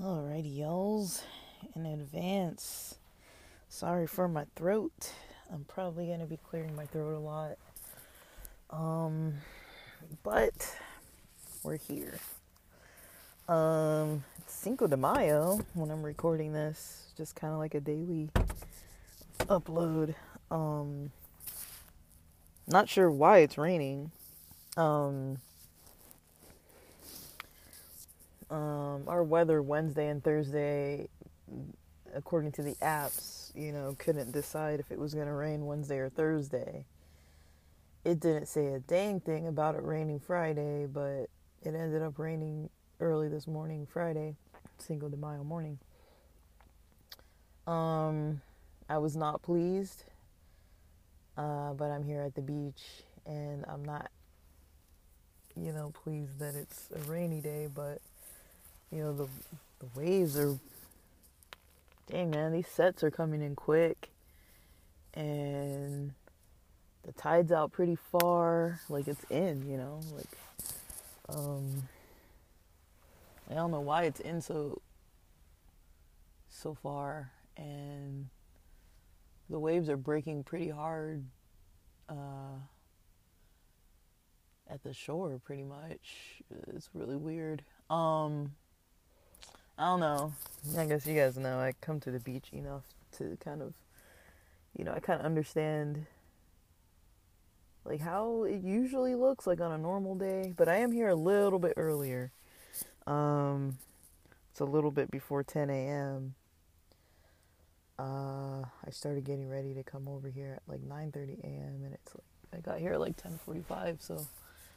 Alrighty, y'alls. In advance, sorry for my throat. I'm probably gonna be clearing my throat a lot. Um, but we're here. Um, Cinco de Mayo when I'm recording this, just kind of like a daily upload. Um, not sure why it's raining. Um, um, our weather Wednesday and Thursday, according to the apps, you know, couldn't decide if it was going to rain Wednesday or Thursday. It didn't say a dang thing about it raining Friday, but it ended up raining early this morning, Friday, Cinco de Mayo morning. Um, I was not pleased, uh, but I'm here at the beach and I'm not, you know, pleased that it's a rainy day, but you know the the waves are dang man these sets are coming in quick and the tide's out pretty far like it's in you know like um i don't know why it's in so so far and the waves are breaking pretty hard uh at the shore pretty much it's really weird um I don't know. I guess you guys know I come to the beach enough to kind of, you know, I kind of understand like how it usually looks like on a normal day, but I am here a little bit earlier. Um, it's a little bit before 10 a.m. Uh, I started getting ready to come over here at like 9:30 a.m. and it's like I got here at like 10:45, so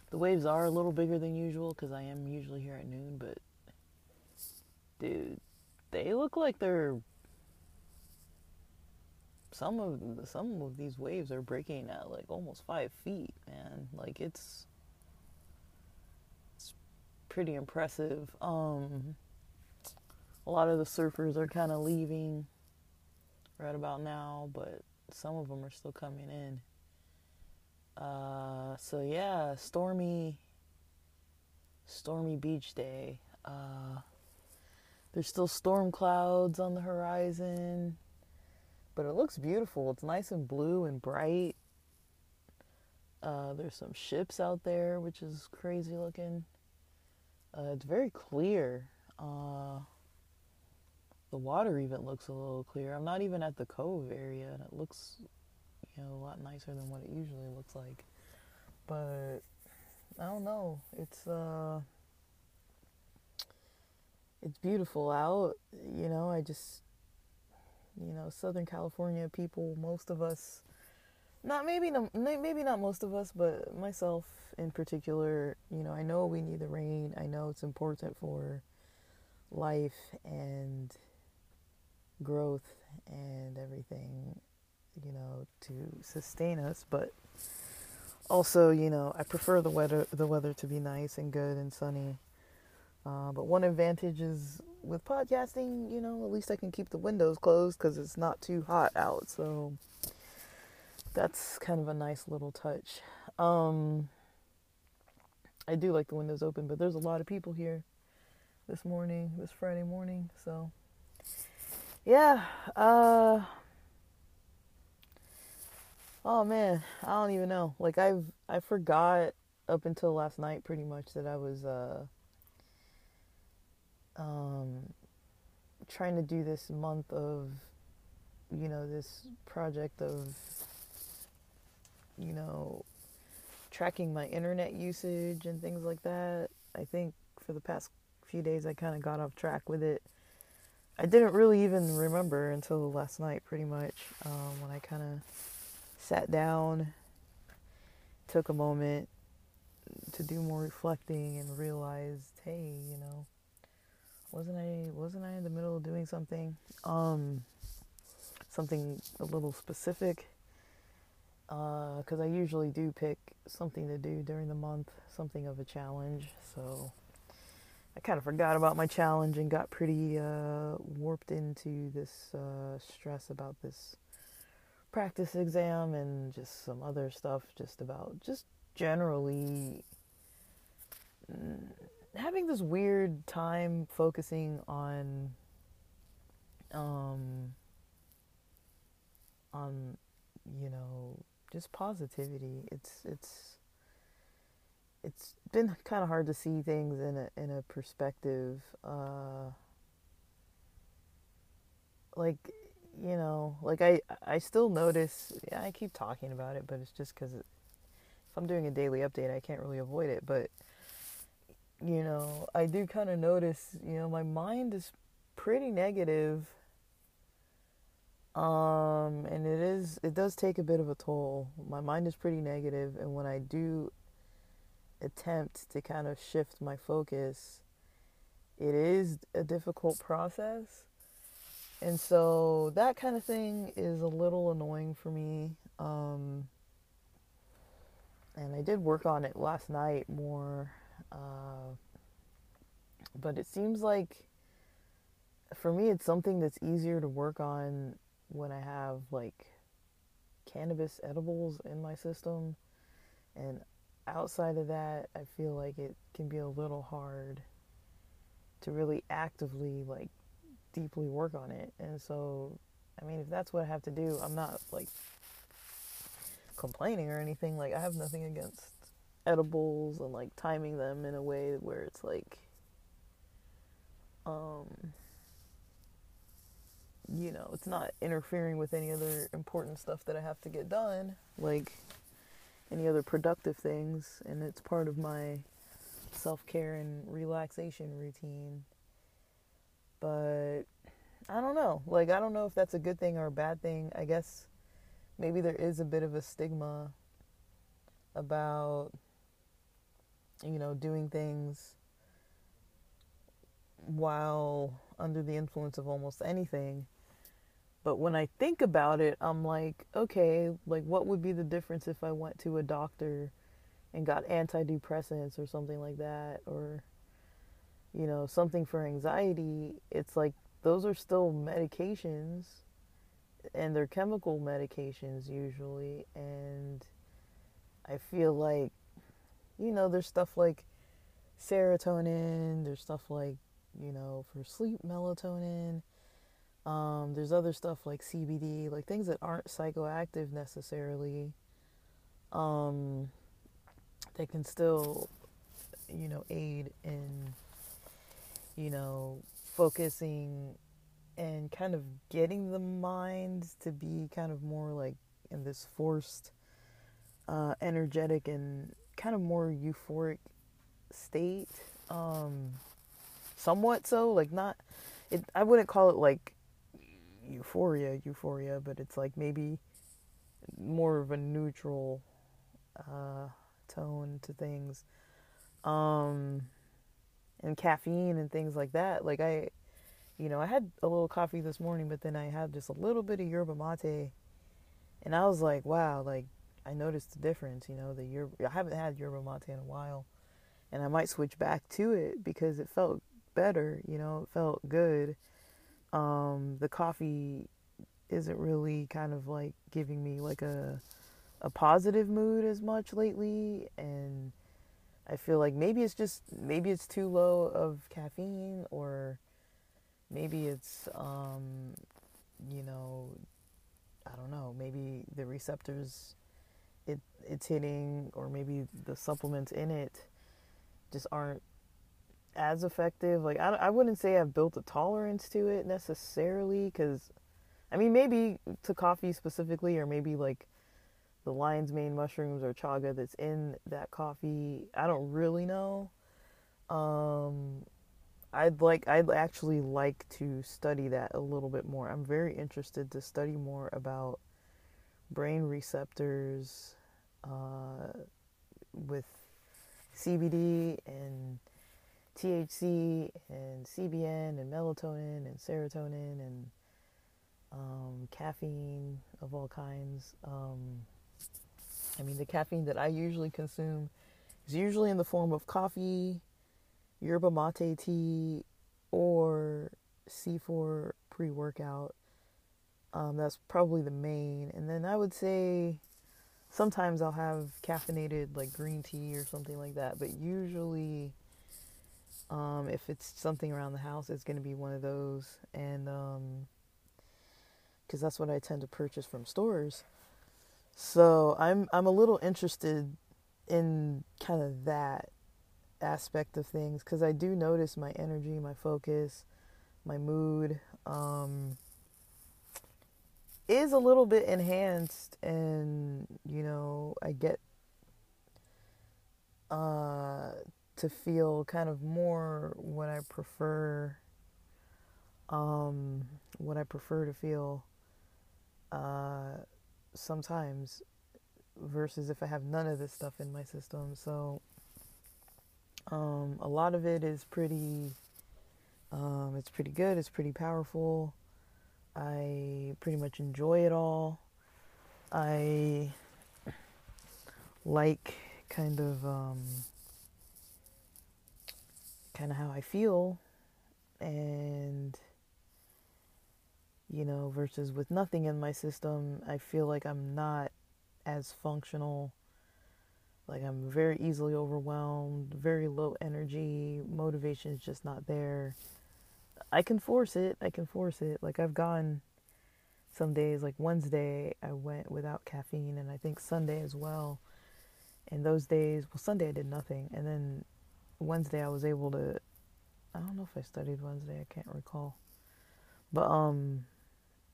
the waves are a little bigger than usual because I am usually here at noon, but dude, they look like they're some of some of these waves are breaking at like almost five feet, man. Like it's it's pretty impressive. Um, a lot of the surfers are kind of leaving right about now, but some of them are still coming in. Uh, so yeah, stormy, stormy beach day. Uh, there's still storm clouds on the horizon, but it looks beautiful. It's nice and blue and bright. Uh, there's some ships out there, which is crazy looking. Uh, it's very clear. The water even looks a little clear. I'm not even at the cove area, and it looks, you know, a lot nicer than what it usually looks like. But I don't know. It's uh it's beautiful out. You know, I just, you know, Southern California people, most of us, not maybe not, maybe not most of us, but myself in particular, you know, I know we need the rain. I know it's important for life and growth and everything, you know, to sustain us, but also, you know, I prefer the weather the weather to be nice and good and sunny uh, but one advantage is with podcasting, you know, at least I can keep the windows closed because it's not too hot out. So that's kind of a nice little touch. Um, I do like the windows open, but there's a lot of people here this morning, this Friday morning. So yeah. Uh, oh man, I don't even know. Like I've I forgot up until last night pretty much that I was uh um, trying to do this month of, you know, this project of, you know, tracking my internet usage and things like that. I think for the past few days I kind of got off track with it. I didn't really even remember until last night, pretty much, um, when I kind of sat down, took a moment to do more reflecting, and realized, hey, you know, wasn't I wasn't I in the middle of doing something um something a little specific? Because uh, I usually do pick something to do during the month something of a challenge so I kind of forgot about my challenge and got pretty uh, warped into this uh, stress about this practice exam and just some other stuff just about just generally mm, having this weird time focusing on um on you know just positivity. It's it's it's been kind of hard to see things in a in a perspective uh like you know like i i still notice yeah, i keep talking about it but it's just because if i'm doing a daily update i can't really avoid it but you know i do kind of notice you know my mind is pretty negative um and it is it does take a bit of a toll. My mind is pretty negative and when i do attempt to kind of shift my focus it is a difficult process and so that kind of thing is a little annoying for me. Um, and I did work on it last night more. Uh, but it seems like for me, it's something that's easier to work on when I have like cannabis edibles in my system. And outside of that, I feel like it can be a little hard to really actively like deeply work on it. And so, I mean, if that's what I have to do, I'm not like complaining or anything. Like, I have nothing against edibles and like timing them in a way where it's like, um, you know, it's not interfering with any other important stuff that I have to get done, like any other productive things, and it's part of my self care and relaxation routine. But I don't know. Like, I don't know if that's a good thing or a bad thing. I guess maybe there is a bit of a stigma about, you know, doing things while under the influence of almost anything. But when I think about it, I'm like, okay, like what would be the difference if I went to a doctor and got antidepressants or something like that or you know, something for anxiety, it's like those are still medications and they're chemical medications usually and I feel like you know, there's stuff like serotonin, there's stuff like, you know, for sleep melatonin. Um, there's other stuff like CBD, like things that aren't psychoactive necessarily. Um, they can still, you know, aid in you know, focusing and kind of getting the mind to be kind of more like in this forced, uh, energetic, and kind of more euphoric state. Um, somewhat so, like not, it. I wouldn't call it like euphoria, euphoria, but it's like maybe more of a neutral uh, tone to things. Um, and caffeine and things like that. Like I, you know, I had a little coffee this morning, but then I had just a little bit of yerba mate, and I was like, wow, like I noticed the difference. You know, the yerba I haven't had yerba mate in a while, and I might switch back to it because it felt better. You know, it felt good. Um, the coffee isn't really kind of like giving me like a a positive mood as much lately, and I feel like maybe it's just maybe it's too low of caffeine or maybe it's um you know I don't know, maybe the receptors it it's hitting or maybe the supplements in it just aren't as effective. Like I I wouldn't say I've built a tolerance to it necessarily cuz I mean maybe to coffee specifically or maybe like the lion's mane mushrooms or chaga that's in that coffee. I don't really know. Um, I'd like I'd actually like to study that a little bit more. I'm very interested to study more about brain receptors uh, with CBD and THC and CBN and melatonin and serotonin and um, caffeine of all kinds. Um, I mean, the caffeine that I usually consume is usually in the form of coffee, yerba mate tea, or C4 pre workout. Um, that's probably the main. And then I would say sometimes I'll have caffeinated like green tea or something like that, but usually um, if it's something around the house, it's going to be one of those. And because um, that's what I tend to purchase from stores. So I'm I'm a little interested in kind of that aspect of things because I do notice my energy, my focus, my mood um, is a little bit enhanced, and you know I get uh, to feel kind of more what I prefer, um, what I prefer to feel uh, sometimes versus if I have none of this stuff in my system. So um, a lot of it is pretty. Um, it's pretty good. It's pretty powerful. I pretty much enjoy it all. I like kind of um, kind of how I feel, and you know, versus with nothing in my system, I feel like I'm not as functional like I'm very easily overwhelmed, very low energy, motivation is just not there. I can force it. I can force it. Like I've gone some days like Wednesday I went without caffeine and I think Sunday as well. And those days, well Sunday I did nothing and then Wednesday I was able to I don't know if I studied Wednesday, I can't recall. But um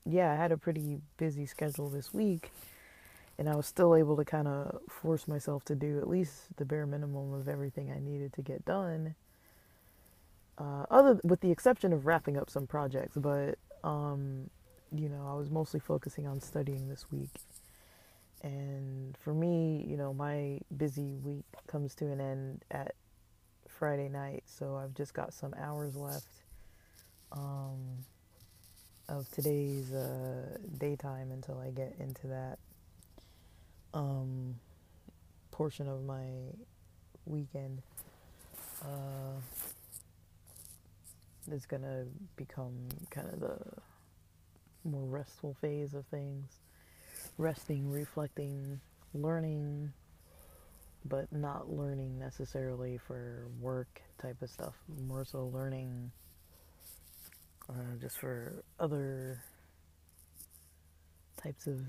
yeah, I had a pretty busy schedule this week and I was still able to kind of force myself to do at least the bare minimum of everything I needed to get done. Uh, other with the exception of wrapping up some projects, but um, you know, I was mostly focusing on studying this week. And for me, you know, my busy week comes to an end at Friday night, so I've just got some hours left um, of today's uh, daytime until I get into that um, portion of my weekend uh, is gonna become kind of the more restful phase of things. Resting reflecting learning but not learning necessarily for work type of stuff more so learning uh, just for other types of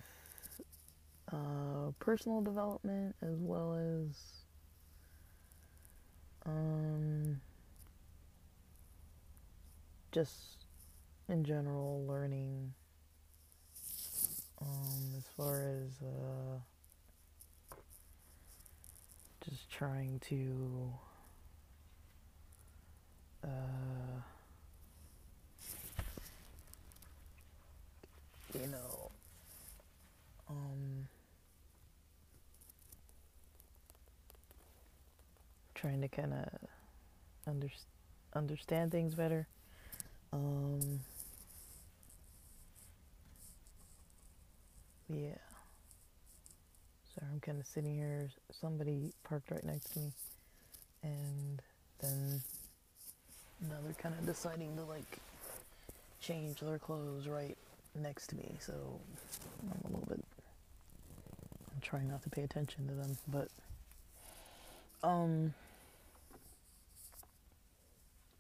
uh, personal development as well as um, just in general learning um, as far as uh, just trying to uh, you know um, trying to kind of under, understand things better. Um, yeah. Sorry, I'm kind of sitting here. Somebody parked right next to me, and then now they're kind of deciding to like change their clothes right next to me. So I'm a little bit. I'm trying not to pay attention to them, but um.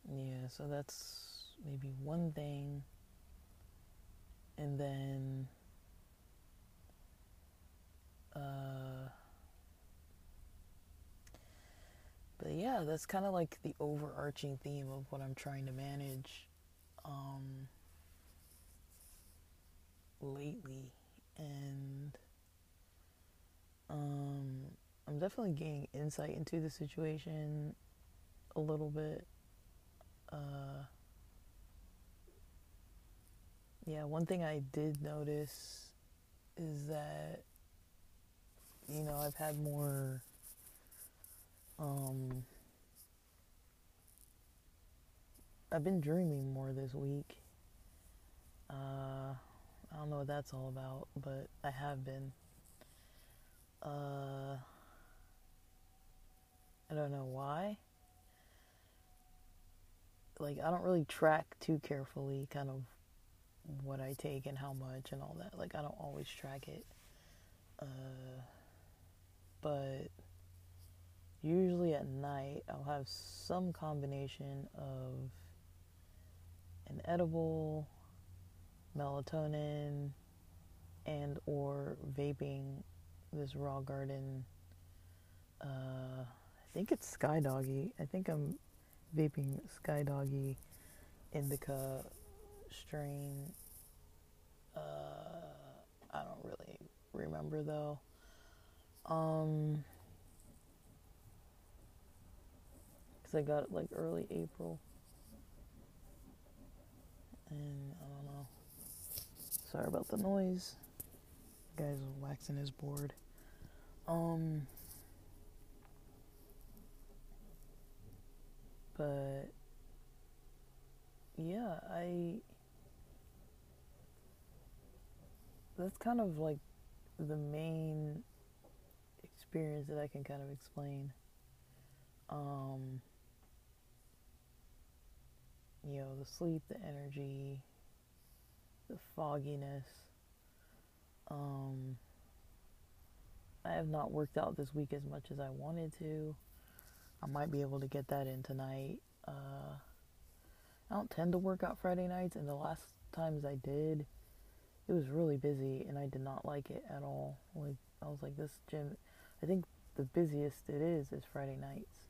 Yeah, so that's maybe one thing. And then uh but yeah, that's kind of like the overarching theme of what I'm trying to manage um lately. And um I'm definitely gaining insight into the situation a little bit. Uh, yeah, one thing I did notice is that, you know, I've had more, um, I've been dreaming more this week. Uh, I don't know what that's all about, but I have been. Uh, I don't know why like I don't really track too carefully kind of what I take and how much and all that. Like I don't always track it. Uh, but usually at night I'll have some combination of an edible, melatonin, and or vaping this raw garden uh, I think it's Sky Doggy. I think I'm vaping Sky Doggy indica strain. Uh, I don't really remember though. Um, because I got it like early April, and I don't know. Sorry about the noise. The guy's waxing his board. Um. But yeah, I that's kind of like the main experience that I can kind of explain. Um, you know, the sleep, the energy, the fogginess. Um, I have not worked out this week as much as I wanted to. I might be able to get that in tonight. Uh, I don't tend to work out Friday nights, and the last times I did, it was really busy, and I did not like it at all. Like I was like, this gym, I think the busiest it is is Friday nights.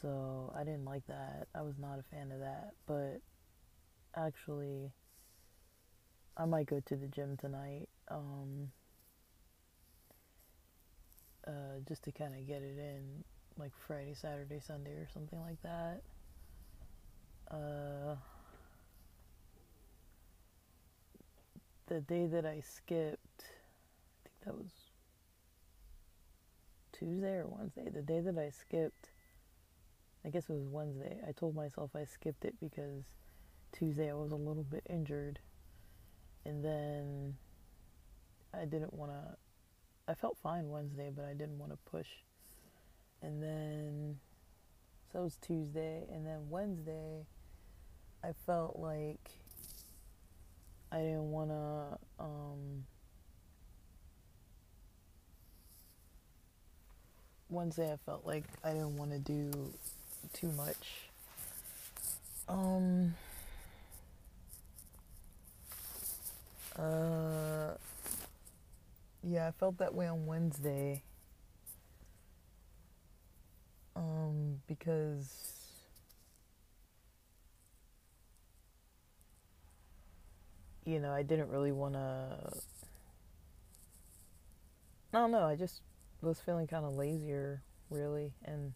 So I didn't like that. I was not a fan of that. But actually, I might go to the gym tonight. Um, uh, just to kind of get it in like Friday, Saturday, Sunday, or something like that. Uh, the day that I skipped, I think that was Tuesday or Wednesday. The day that I skipped, I guess it was Wednesday. I told myself I skipped it because Tuesday I was a little bit injured. And then I didn't want to, I felt fine Wednesday, but I didn't want to push and then so it was Tuesday and then Wednesday I felt like I didn't want to um Wednesday I felt like I didn't want to do too much um uh yeah, I felt that way on Wednesday um, because you know I didn't really want to. I don't know. I just was feeling kind of lazier, really, and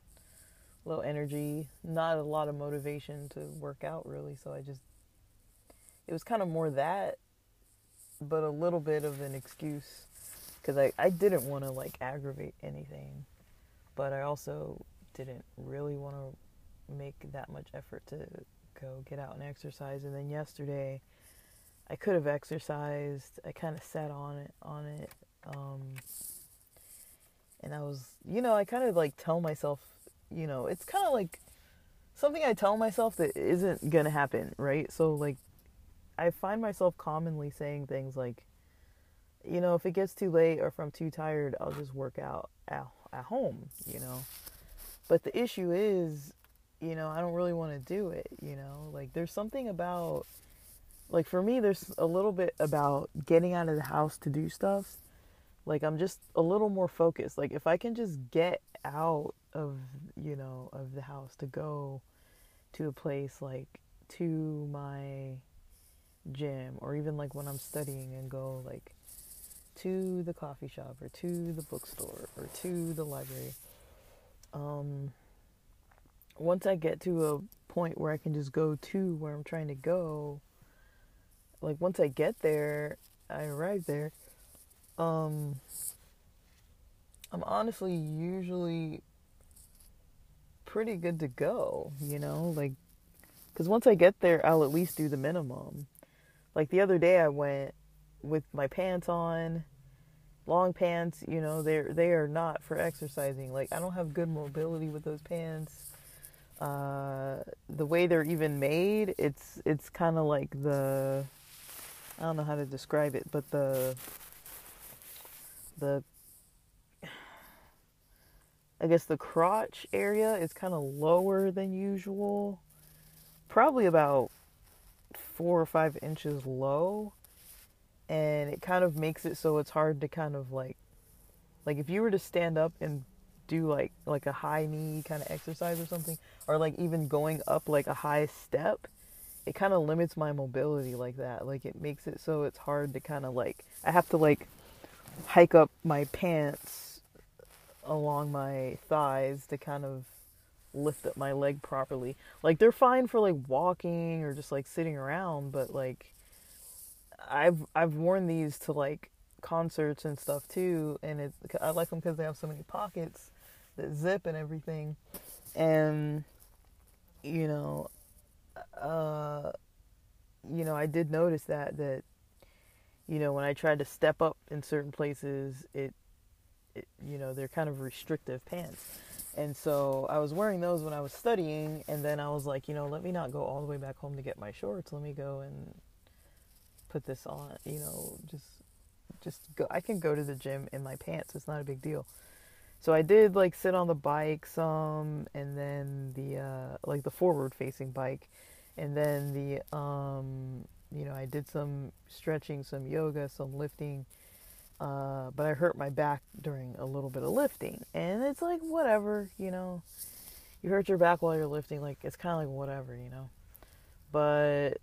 low energy. Not a lot of motivation to work out, really. So I just it was kind of more that, but a little bit of an excuse because I I didn't want to like aggravate anything, but I also didn't really want to make that much effort to go get out and exercise. And then yesterday, I could have exercised. I kind of sat on it, on it, um, and I was, you know, I kind of like tell myself, you know, it's kind of like something I tell myself that isn't gonna happen, right? So like, I find myself commonly saying things like, you know, if it gets too late or if I'm too tired, I'll just work out at, at home, you know. But the issue is, you know, I don't really want to do it, you know? Like there's something about like for me there's a little bit about getting out of the house to do stuff. Like I'm just a little more focused. Like if I can just get out of, you know, of the house to go to a place like to my gym or even like when I'm studying and go like to the coffee shop or to the bookstore or to the library um, once I get to a point where I can just go to where I'm trying to go, like once I get there, I arrive there, um, I'm honestly usually pretty good to go, you know, like, because once I get there, I'll at least do the minimum. Like the other day, I went with my pants on long pants, you know, they're they are not for exercising. Like I don't have good mobility with those pants. Uh, the way they're even made, it's it's kind of like the I don't know how to describe it, but the the I guess the crotch area is kind of lower than usual. Probably about four or five inches low. And it kind of makes it so it's hard to kind of like, like if you were to stand up and do like like a high knee kind of exercise or something, or like even going up like a high step, it kind of limits my mobility like that. Like it makes it so it's hard to kind of like I have to like hike up my pants along my thighs to kind of lift up my leg properly. Like they're fine for like walking or just like sitting around, but like I've I've worn these to like concerts and stuff too, and it I like them because they have so many pockets that zip and everything, and you know, uh, you know I did notice that that you know when I tried to step up in certain places, it it, you know, they're kind of restrictive pants. And so I was wearing those when I was studying, and then I was like, you know, let me not go all the way back home to get my shorts. Let me go and put this on, you know, just just go I can go to the gym in my pants. It's not a big deal. So I did like sit on the bike some and then the uh like the forward facing bike and then the um you know, I did some stretching, some yoga, some lifting uh, but I hurt my back during a little bit of lifting. And it's like, whatever, you know. You hurt your back while you're lifting, like, it's kind of like whatever, you know. But,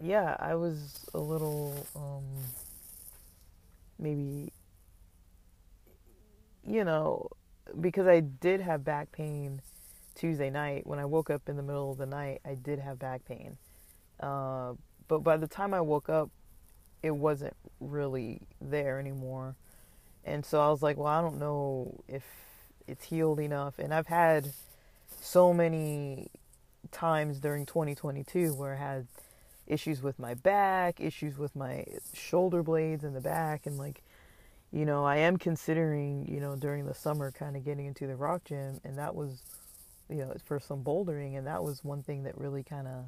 yeah, I was a little, um, maybe, you know, because I did have back pain Tuesday night. When I woke up in the middle of the night, I did have back pain. Uh, but by the time I woke up, it wasn't really there anymore. And so I was like, well, I don't know if it's healed enough. And I've had so many times during 2022 where I had issues with my back, issues with my shoulder blades in the back, and like, you know, I am considering, you know, during the summer kind of getting into the rock gym, and that was, you know, for some bouldering, and that was one thing that really kind of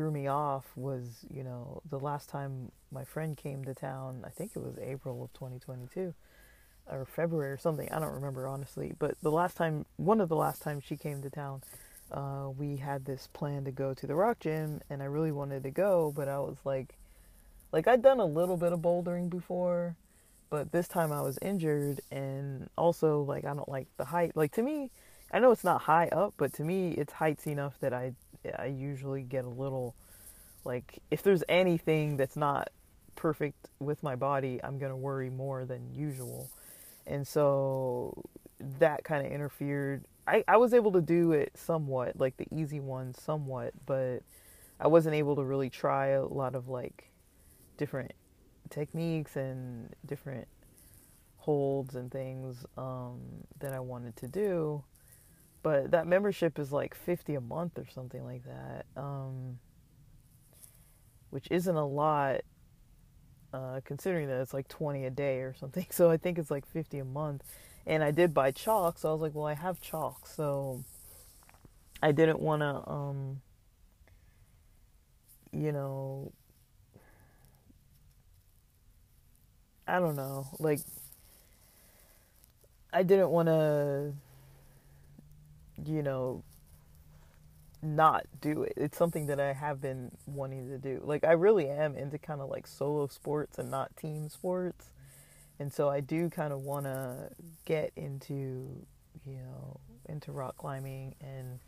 threw me off was, you know, the last time my friend came to town, I think it was April of 2022 or February or something. I don't remember honestly, but the last time, one of the last times she came to town, uh, we had this plan to go to the rock gym, and I really wanted to go, but I was like, like I'd done a little bit of bouldering before, but this time I was injured, and also like I don't like the height. Like to me, I know it's not high up, but to me it's heights enough that I I usually get a little like if there's anything that's not perfect with my body, I'm going to worry more than usual. And so that kind of interfered. I, I was able to do it somewhat, like the easy one somewhat, but I wasn't able to really try a lot of like different techniques and different holds and things um, that I wanted to do but that membership is like 50 a month or something like that um, which isn't a lot uh, considering that it's like 20 a day or something. So i think it's like 50 a month. And i did buy chalk so i was like well i have chalk. So i didn't want to um, you know i don't know. Like i didn't want to you know, not do it. It's something that I have been wanting to do. Like I really am into kind of like solo sports and not team sports. And so I do kind of want to get into, you know, into rock climbing and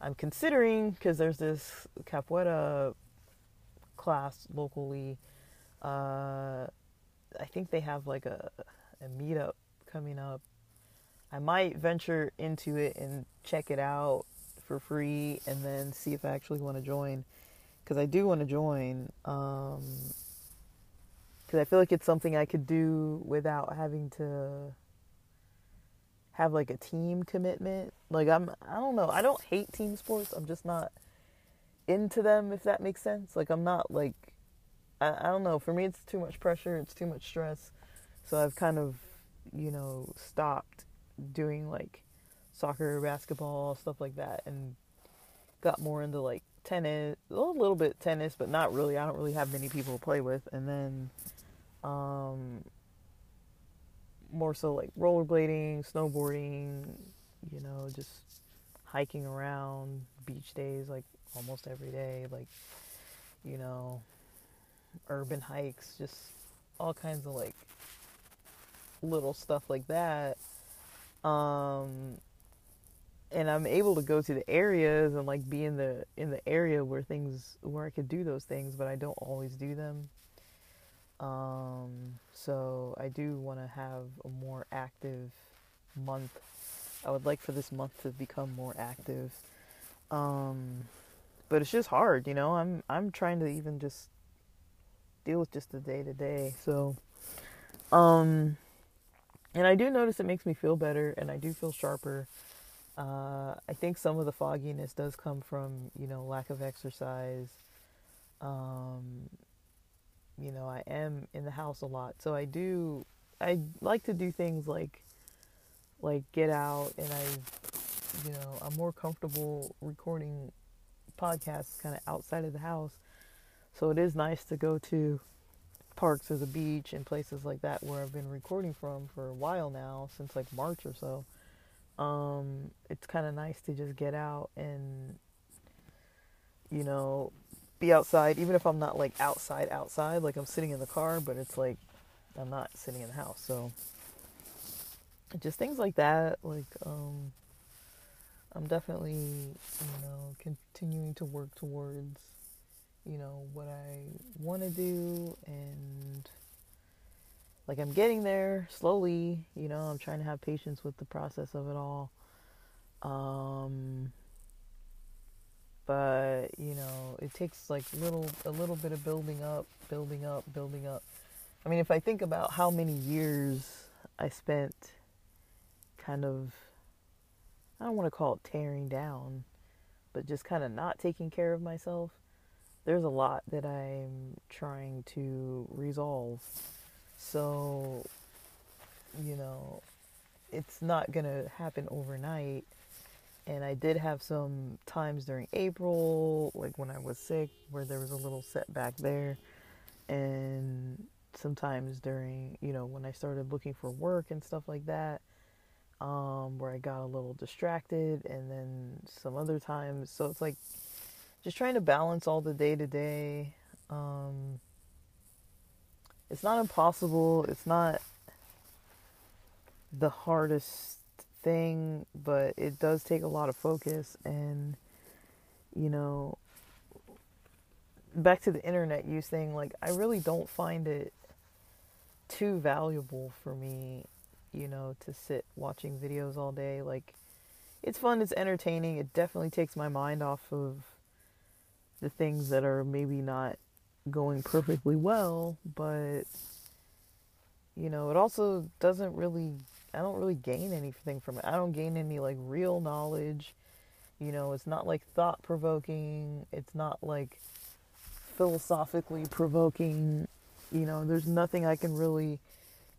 I'm considering cuz there's this capoeira class locally uh I think they have like a a meetup coming up I might venture into it and check it out for free and then see if I actually want to join. Because I do want to join um because I feel like it's something I could do without having to have like a team commitment. Like I'm I don't know. I don't hate team sports. I'm just not into them if that makes sense. Like I'm not like I, I don't know. For me it's too much pressure. It's too much stress. So I've kind of you know stopped doing like soccer, basketball, stuff like that, and got more into like tennis, a little bit tennis, but not really. I don't really have many people to play with. And then um, more so like rollerblading, snowboarding, you know, just hiking around, beach days like almost every day, like, you know, urban hikes, just all kinds of like little stuff like that. Um, and I'm able to go to the areas and like be in the in the area where things where I could do those things, but I don't always do them. Um, so I do want to have a more active month. I would like for this month to become more active. Um, but it's just hard, you know. I'm I'm trying to even just deal with just the day to day. So, um, and I do notice it makes me feel better, and I do feel sharper. Uh, I think some of the fogginess does come from you know lack of exercise. Um, you know, I am in the house a lot, so I do. I like to do things like like get out, and I, you know, I'm more comfortable recording podcasts kind of outside of the house. So it is nice to go to parks or the beach and places like that where I've been recording from for a while now, since like March or so um, it's kind of nice to just get out and you know be outside even if i'm not like outside outside like i'm sitting in the car but it's like i'm not sitting in the house so just things like that like um i'm definitely you know continuing to work towards you know what i want to do and like I'm getting there slowly, you know, I'm trying to have patience with the process of it all. Um but, you know, it takes like little a little bit of building up, building up, building up. I mean, if I think about how many years I spent kind of I don't want to call it tearing down, but just kind of not taking care of myself. There's a lot that I'm trying to resolve so, you know, it's not going to happen overnight. And I did have some times during April, like when I was sick, where there was a little setback there. And sometimes during, you know, when I started looking for work and stuff like that, um, where I got a little distracted. And then some other times. So it's like just trying to balance all the day to day. It's not impossible. It's not the hardest thing, but it does take a lot of focus and you know back to the internet use thing, like I really don't find it too valuable for me, you know, to sit watching videos all day. Like it's fun, it's entertaining. It definitely takes my mind off of the things that are maybe not going perfectly well, but you know, it also doesn't really I don't really gain anything from it. I don't gain any like real knowledge. You know, it's not like thought provoking. It's not like philosophically provoking. You know, there's nothing I can really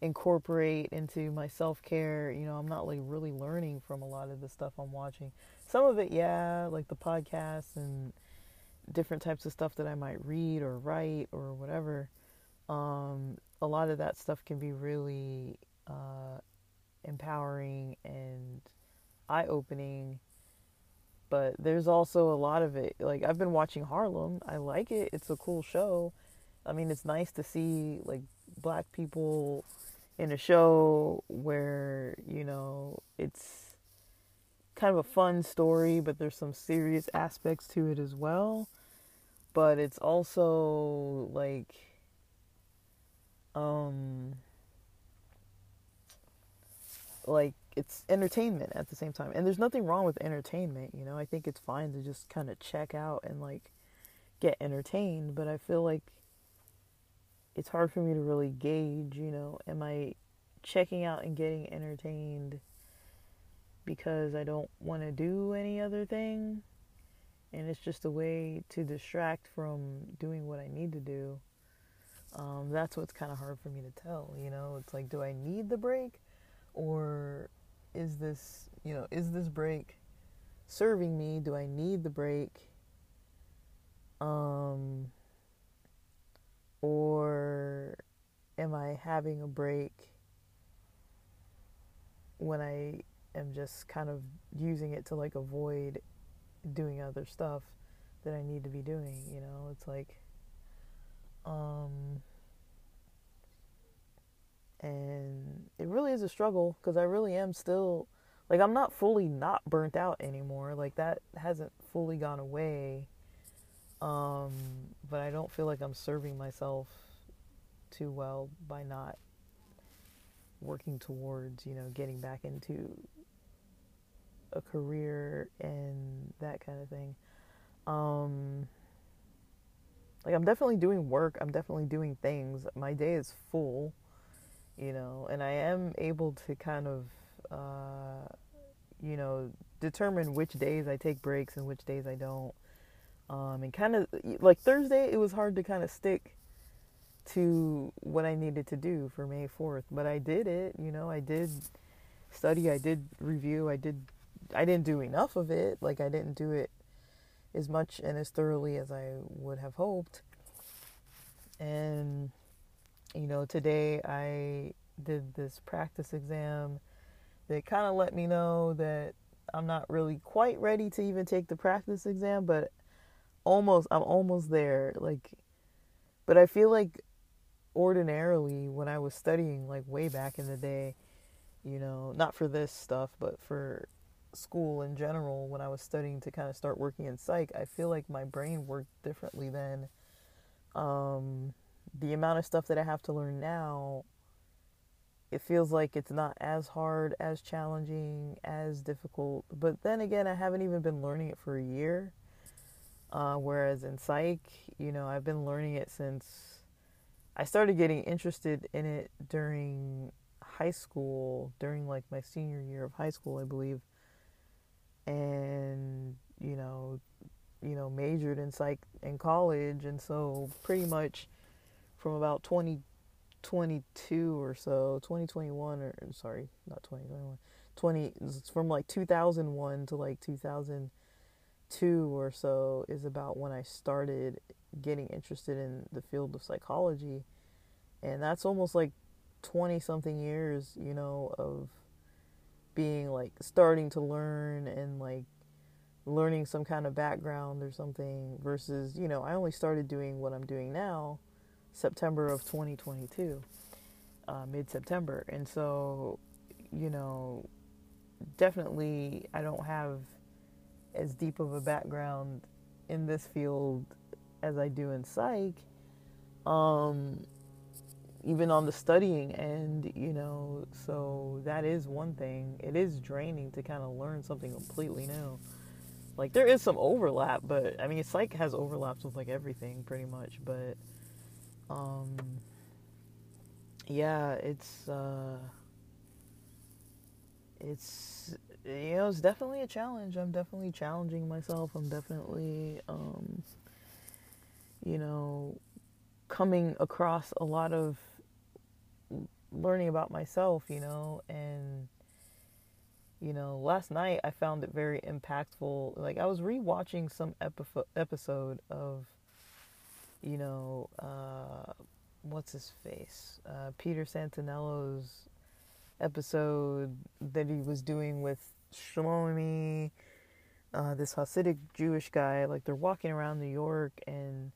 incorporate into my self care. You know, I'm not like really learning from a lot of the stuff I'm watching. Some of it, yeah, like the podcasts and different types of stuff that I might read or write or whatever, um, a lot of that stuff can be really uh, empowering and eye opening. But there's also a lot of it. Like, I've been watching Harlem. I like it. It's a cool show. I mean, it's nice to see, like, black people in a show where, you know, it's kind of a fun story, but there's some serious aspects to it as well. But it's also like um like it's entertainment at the same time. And there's nothing wrong with entertainment, you know. I think it's fine to just kind of check out and like get entertained, but I feel like it's hard for me to really gauge, you know, am I checking out and getting entertained because I don't want to do any other thing and it's just a way to distract from doing what I need to do. Um, that's what's kind of hard for me to tell, you know. It's like, do I need the break, or is this, you know, is this break serving me? Do I need the break? Um, or am I having a break when I am just kind of using it to like avoid doing other stuff that I need to be doing, you know? It's like um and it really is a struggle because I really am still like I'm not fully not burnt out anymore. Like that hasn't fully gone away. Um, but I don't feel like I'm serving myself too well by not working towards, you know, getting back into a career and that kind of thing. Um, like I'm definitely doing work, I'm definitely doing things. My day is full, you know, and I am able to kind of uh, you know, determine which days I take breaks and which days I don't. Um, and kind of like Thursday, it was hard to kind of stick to what I needed to do for May 4th, but I did it, you know, I did study, I did review, I did, I didn't do enough of it. Like, I didn't do it as much and as thoroughly as I would have hoped. And, you know, today I did this practice exam that kind of let me know that I'm not really quite ready to even take the practice exam, but almost, I'm almost there. Like, but I feel like ordinarily when I was studying, like way back in the day, you know, not for this stuff, but for school in general, when I was studying to kind of start working in psych, I feel like my brain worked differently then. Um, the amount of stuff that I have to learn now it feels like it's not as hard, as challenging, as difficult. But then again, I haven't even been learning it for a year. Uh, whereas in psych, you know, I've been learning it since I started getting interested in it during high school, during like my senior year of high school, I believe. And, you know, you know, majored in psych in college. And so pretty much from about 20, 22 or so, 2021 or sorry, not 2021. 20 from like 2001 to like 2002 or so is about when I started getting interested in the field of psychology. And that's almost like 20 something years, you know, of being like starting to learn and like learning some kind of background or something versus, you know, I only started doing what I'm doing now September of 2022, uh, mid September. And so, you know, definitely I don't have as deep of a background in this field as I do in psych. Um, even on the studying end, you know, so that is one thing. It is draining to kind of learn something completely new. Like there is some overlap, but I mean, psych has overlaps with like everything pretty much, but um, yeah, it's uh, it's you know it's definitely a challenge. I'm definitely challenging myself. I'm definitely um, you know coming across a lot of learning about myself. You know and you know, last night I found it very impactful. Like I was rewatching some episode of you know, uh, what's his face? Uh, Peter Santenello's episode that he was doing with Shlomi, uh, this Hasidic Jewish guy. Like they're walking around New York, and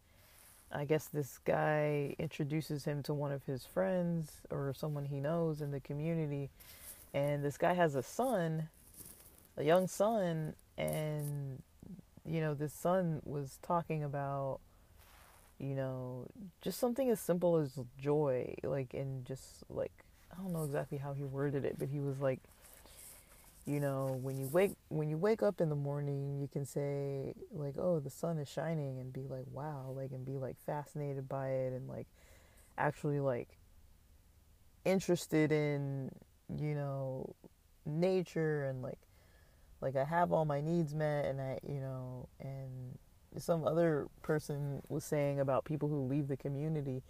I guess this guy introduces him to one of his friends or someone he knows in the community. And this guy has a son, a young son, and you know, this son was talking about you know, just something as simple as joy, like, and just like, I don't know exactly how he worded it, but he was like, you know, when you wake when you wake up in the morning, you can say like, "Oh, the sun is shining," and be like, "Wow!" Like, and be like fascinated by it, and like actually like interested in you know nature and like like I have all my needs met, and I you know and some other person was saying about people who leave the community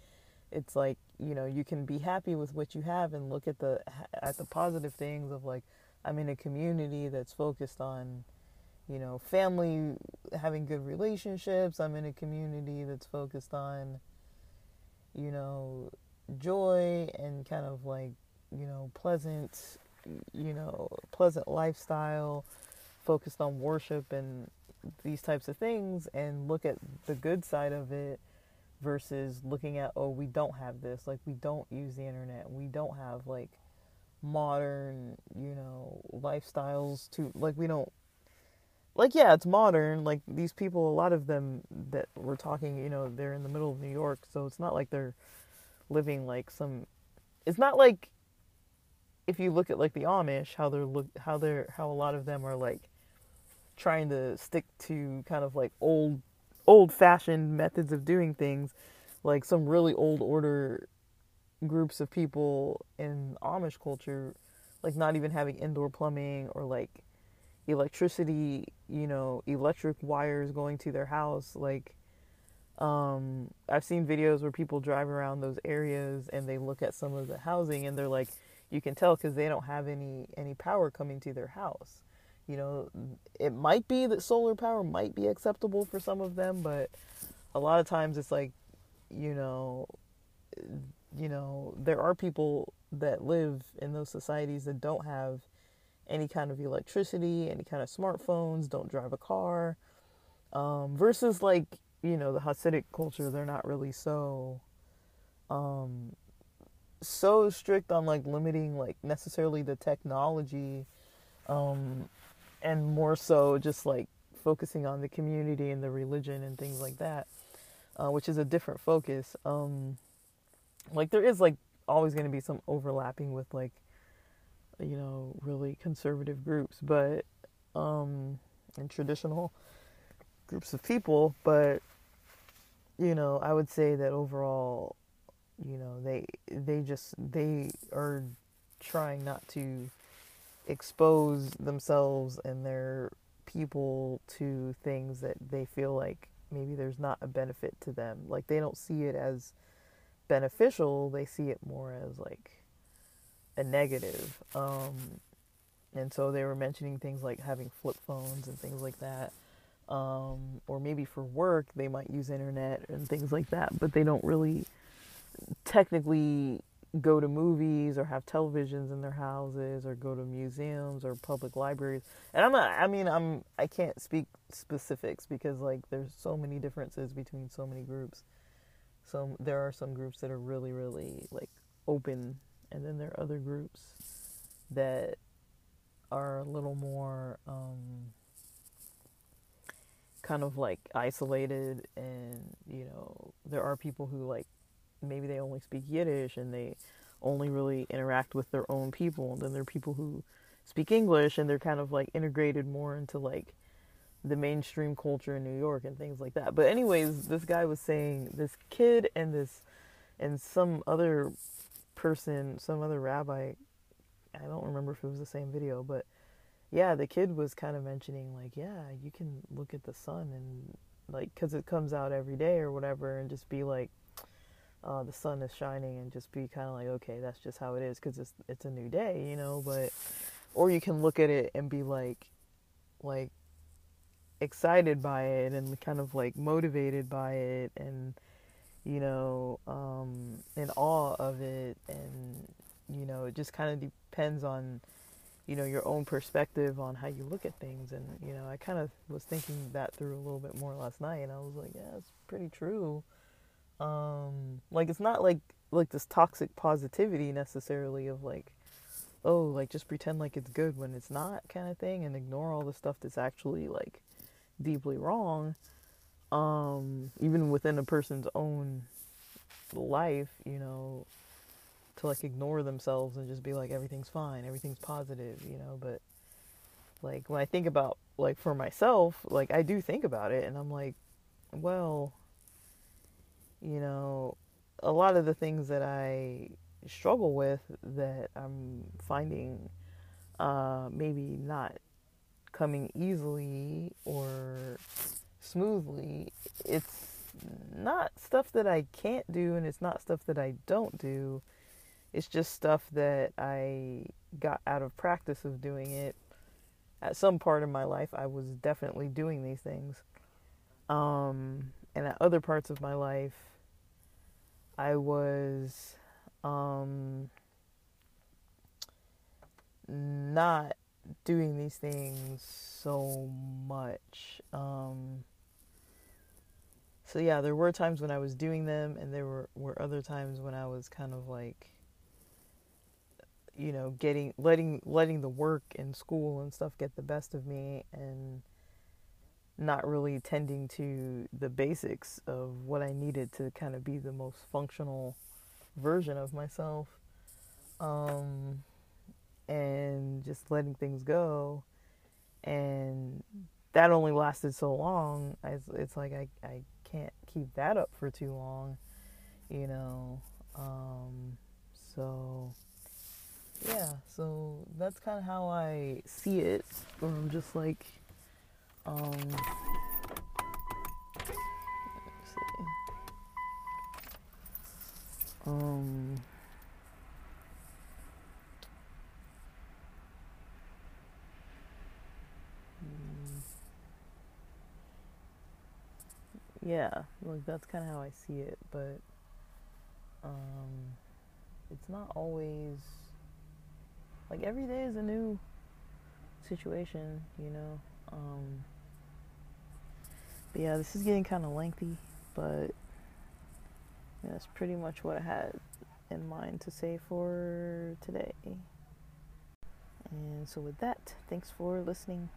it's like you know you can be happy with what you have and look at the at the positive things of like i'm in a community that's focused on you know, family, having good relationships. I'm in a community that's focused on, you know, joy and kind of like, you know, pleasant, you know, pleasant lifestyle, focused on worship and these types of things, and look at the good side of it versus looking at, oh, we don't have this. Like, we don't use the internet. We don't have, like, modern, you know, lifestyles to, like, we don't like yeah it's modern like these people a lot of them that we're talking you know they're in the middle of new york so it's not like they're living like some it's not like if you look at like the amish how they're look how they're how a lot of them are like trying to stick to kind of like old old fashioned methods of doing things like some really old order groups of people in amish culture like not even having indoor plumbing or like electricity, you know, electric wires going to their house. Like, um, I've seen videos where people drive around those areas and they look at some of the housing and they're like, you can tell because they don't have any any power coming to their house. You know, it might be that solar power might be acceptable for some of them, but a lot of times it's like, you know, you know, there are people that live in those societies that don't have any kind of electricity, any kind of smartphones, don't drive a car. Um, versus like, you know, the Hasidic culture, they're not really so um so strict on like limiting like necessarily the technology um and more so just like focusing on the community and the religion and things like that uh, which is a different focus um like there is like always going to be some overlapping with like you know, really conservative groups, but um, and traditional groups of people, but you know, I would say that overall, you know, they they just they are trying not to expose themselves and their people to things that they feel like maybe there's not a benefit to them. Like they don't see it as beneficial, they see it more as like a negative. Um, and so they were mentioning things like having flip phones and things like that. Um, or maybe for work they might use internet and things like that, but they don't really technically go to movies or have televisions in their houses or go to museums or public libraries. And I'm not I mean I'm I can't speak specifics because like there's so many differences between so many groups. So there are some groups that are really really like open and then there are other groups that are a little more um, kind of like isolated and you know there are people who like maybe they only speak yiddish and they only really interact with their own people and then there are people who speak english and they're kind of like integrated more into like the mainstream culture in new york and things like that. But anyways this guy was saying this kid and this and some other person, some other rabbi, I don't remember if it was the same video, but yeah, the kid was kind of mentioning like, yeah, you can look at the sun and like cuz it comes out every day or whatever and just be like uh, the sun is shining and just be kind of like, okay, that's just how it is cuz it's it's a new day, you know, but or you can look at it and be like like excited by it and kind of like motivated by it and you know, um, in awe of it. And, you know, it just kind of depends on, you know, your own perspective on how you look at things. And, you know, I kind of was thinking that through a little bit more last night. And I was like, yeah, it's pretty true. Um, like, it's not like, like this toxic positivity necessarily of like, oh, like just pretend like it's good when it's not kind of thing and ignore all the stuff that's actually like deeply wrong um, even within a person's own life, you know, to like ignore themselves and just be like everything's fine, everything's positive, you know, but like when I think about like for myself, like I do think about it and I'm like, well, you know, a lot of the things that I struggle with that I'm finding uh maybe not coming easily or smoothly, it's not stuff that I can't do and it's not stuff that I don't do. It's just stuff that I got out of practice of doing it at some part of my life, I was definitely doing these things. Um, and at other parts of my life, I was um, not doing these things so much. Um, so yeah, there were times when I was doing them, and there were, were other times when I was kind of like, you know, getting letting letting the work and school and stuff get the best of me, and not really tending to the basics of what I needed to kind of be the most functional version of myself. Um, and just letting things go. And that only lasted so long. It's, it's like I, I can't keep that up for too long, you know. Um, so, yeah, so that's kind of how I see it. Um, just like, um, um, yeah, like that's kind of how I see it, but um, it's not always like every day is a new situation, you know. Um, but yeah, this is getting kind of lengthy, but yeah, that's pretty much what I had in mind to say for today. And so, with that, thanks for listening.